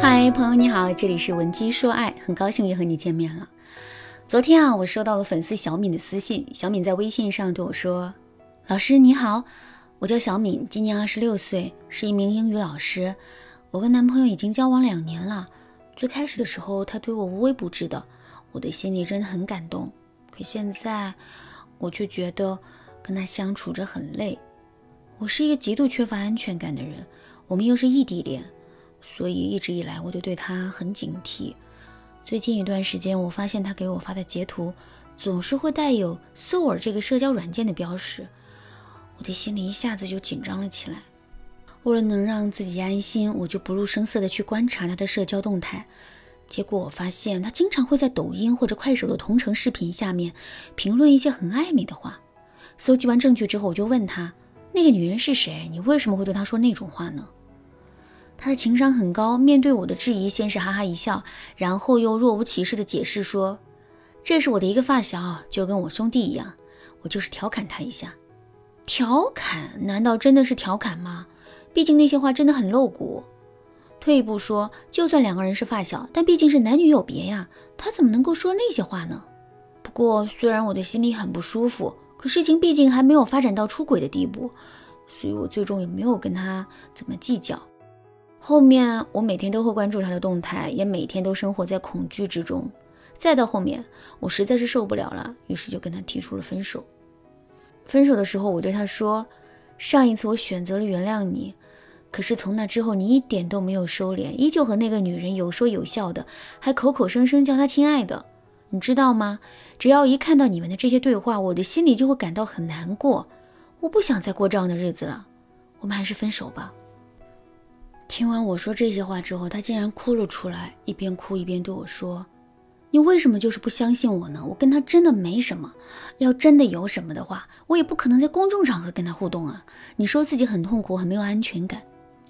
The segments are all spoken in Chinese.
嗨，朋友你好，这里是文姬说爱，很高兴又和你见面了。昨天啊，我收到了粉丝小敏的私信，小敏在微信上对我说：“老师你好，我叫小敏，今年二十六岁，是一名英语老师。我跟男朋友已经交往两年了。最开始的时候，他对我无微不至的，我的心里真的很感动。可现在，我却觉得跟他相处着很累。我是一个极度缺乏安全感的人，我们又是异地恋，所以一直以来我都对他很警惕。”最近一段时间，我发现他给我发的截图总是会带有 “soul” 这个社交软件的标识，我的心里一下子就紧张了起来。为了能让自己安心，我就不露声色地去观察他的社交动态。结果我发现他经常会在抖音或者快手的同城视频下面评论一些很暧昧的话。搜集完证据之后，我就问他：“那个女人是谁？你为什么会对她说那种话呢？”他的情商很高，面对我的质疑，先是哈哈一笑，然后又若无其事的解释说：“这是我的一个发小，就跟我兄弟一样，我就是调侃他一下。”调侃？难道真的是调侃吗？毕竟那些话真的很露骨。退一步说，就算两个人是发小，但毕竟是男女有别呀，他怎么能够说那些话呢？不过虽然我的心里很不舒服，可事情毕竟还没有发展到出轨的地步，所以我最终也没有跟他怎么计较。后面我每天都会关注他的动态，也每天都生活在恐惧之中。再到后面，我实在是受不了了，于是就跟他提出了分手。分手的时候，我对他说：“上一次我选择了原谅你，可是从那之后，你一点都没有收敛，依旧和那个女人有说有笑的，还口口声声叫她亲爱的。你知道吗？只要一看到你们的这些对话，我的心里就会感到很难过。我不想再过这样的日子了，我们还是分手吧。”听完我说这些话之后，他竟然哭了出来，一边哭一边对我说：“你为什么就是不相信我呢？我跟他真的没什么，要真的有什么的话，我也不可能在公众场合跟他互动啊。你说自己很痛苦，很没有安全感，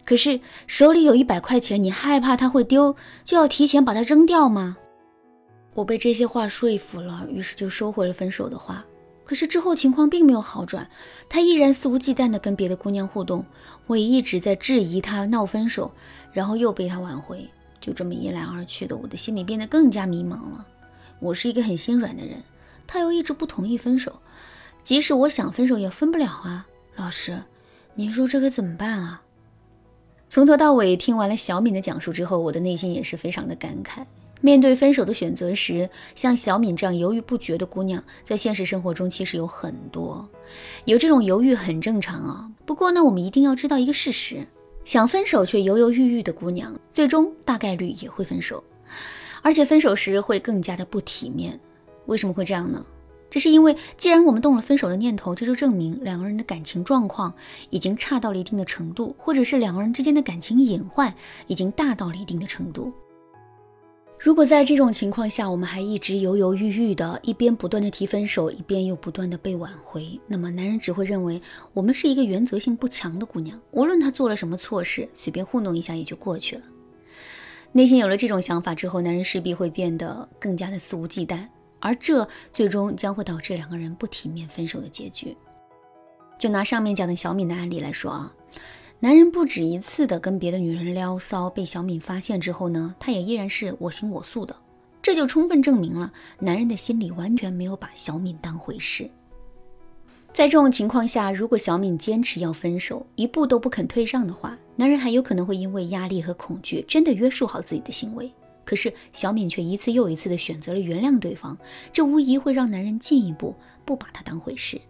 可是手里有一百块钱，你害怕他会丢，就要提前把它扔掉吗？”我被这些话说服了，于是就收回了分手的话。可是之后情况并没有好转，他依然肆无忌惮地跟别的姑娘互动，我也一直在质疑他闹分手，然后又被他挽回，就这么一来二去的，我的心里变得更加迷茫了。我是一个很心软的人，他又一直不同意分手，即使我想分手也分不了啊！老师，您说这可怎么办啊？从头到尾听完了小敏的讲述之后，我的内心也是非常的感慨。面对分手的选择时，像小敏这样犹豫不决的姑娘，在现实生活中其实有很多。有这种犹豫很正常啊。不过呢，我们一定要知道一个事实：想分手却犹犹豫豫的姑娘，最终大概率也会分手，而且分手时会更加的不体面。为什么会这样呢？这是因为，既然我们动了分手的念头，这就证明两个人的感情状况已经差到了一定的程度，或者是两个人之间的感情隐患已经大到了一定的程度。如果在这种情况下，我们还一直犹犹豫豫的，一边不断的提分手，一边又不断的被挽回，那么男人只会认为我们是一个原则性不强的姑娘，无论她做了什么错事，随便糊弄一下也就过去了。内心有了这种想法之后，男人势必会变得更加的肆无忌惮，而这最终将会导致两个人不体面分手的结局。就拿上面讲的小敏的案例来说啊。男人不止一次的跟别的女人撩骚，被小敏发现之后呢，他也依然是我行我素的，这就充分证明了男人的心里完全没有把小敏当回事。在这种情况下，如果小敏坚持要分手，一步都不肯退让的话，男人还有可能会因为压力和恐惧，真的约束好自己的行为。可是小敏却一次又一次的选择了原谅对方，这无疑会让男人进一步不把她当回事。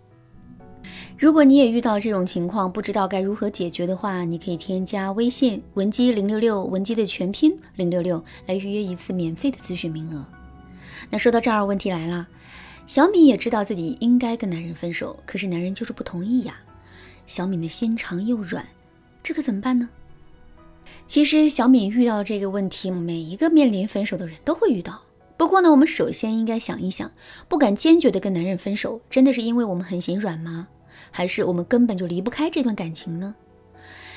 如果你也遇到这种情况，不知道该如何解决的话，你可以添加微信文姬零六六，文姬的全拼零六六，来预约一次免费的咨询名额。那说到这儿，问题来了，小敏也知道自己应该跟男人分手，可是男人就是不同意呀。小敏的心肠又软，这可怎么办呢？其实小敏遇到这个问题，每一个面临分手的人都会遇到。不过呢，我们首先应该想一想，不敢坚决的跟男人分手，真的是因为我们很心软吗？还是我们根本就离不开这段感情呢？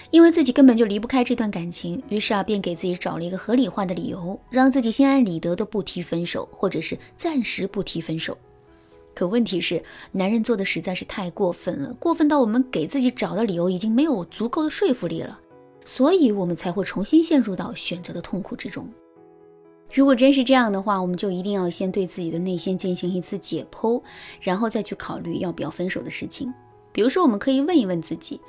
因为自己根本就离不开这段感情，于是啊，便给自己找了一个合理化的理由，让自己心安理得的不提分手，或者是暂时不提分手。可问题是，男人做的实在是太过分了，过分到我们给自己找的理由已经没有足够的说服力了。所以我们才会重新陷入到选择的痛苦之中。如果真是这样的话，我们就一定要先对自己的内心进行一次解剖，然后再去考虑要不要分手的事情。比如说，我们可以问一问自己，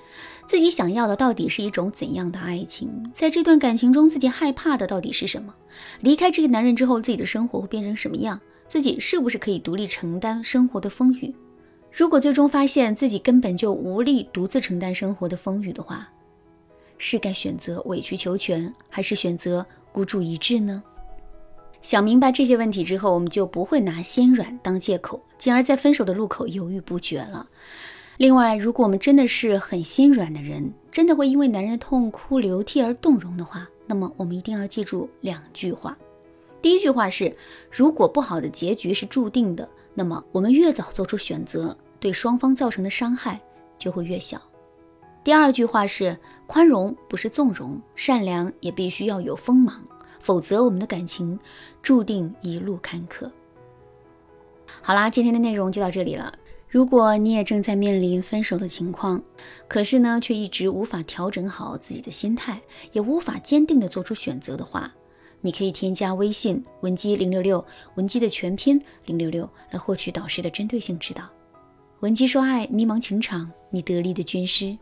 自己想要的到底是一种怎样的爱情？在这段感情中，自己害怕的到底是什么？离开这个男人之后，自己的生活会变成什么样？自己是不是可以独立承担生活的风雨？如果最终发现自己根本就无力独自承担生活的风雨的话，是该选择委曲求全，还是选择孤注一掷呢？想明白这些问题之后，我们就不会拿心软当借口，进而在分手的路口犹豫不决了。另外，如果我们真的是很心软的人，真的会因为男人的痛哭流涕而动容的话，那么我们一定要记住两句话。第一句话是：如果不好的结局是注定的，那么我们越早做出选择，对双方造成的伤害就会越小。第二句话是：宽容不是纵容，善良也必须要有锋芒。否则，我们的感情注定一路坎坷。好啦，今天的内容就到这里了。如果你也正在面临分手的情况，可是呢，却一直无法调整好自己的心态，也无法坚定的做出选择的话，你可以添加微信文姬零六六，文姬的全拼零六六，来获取导师的针对性指导。文姬说爱，迷茫情场，你得力的军师。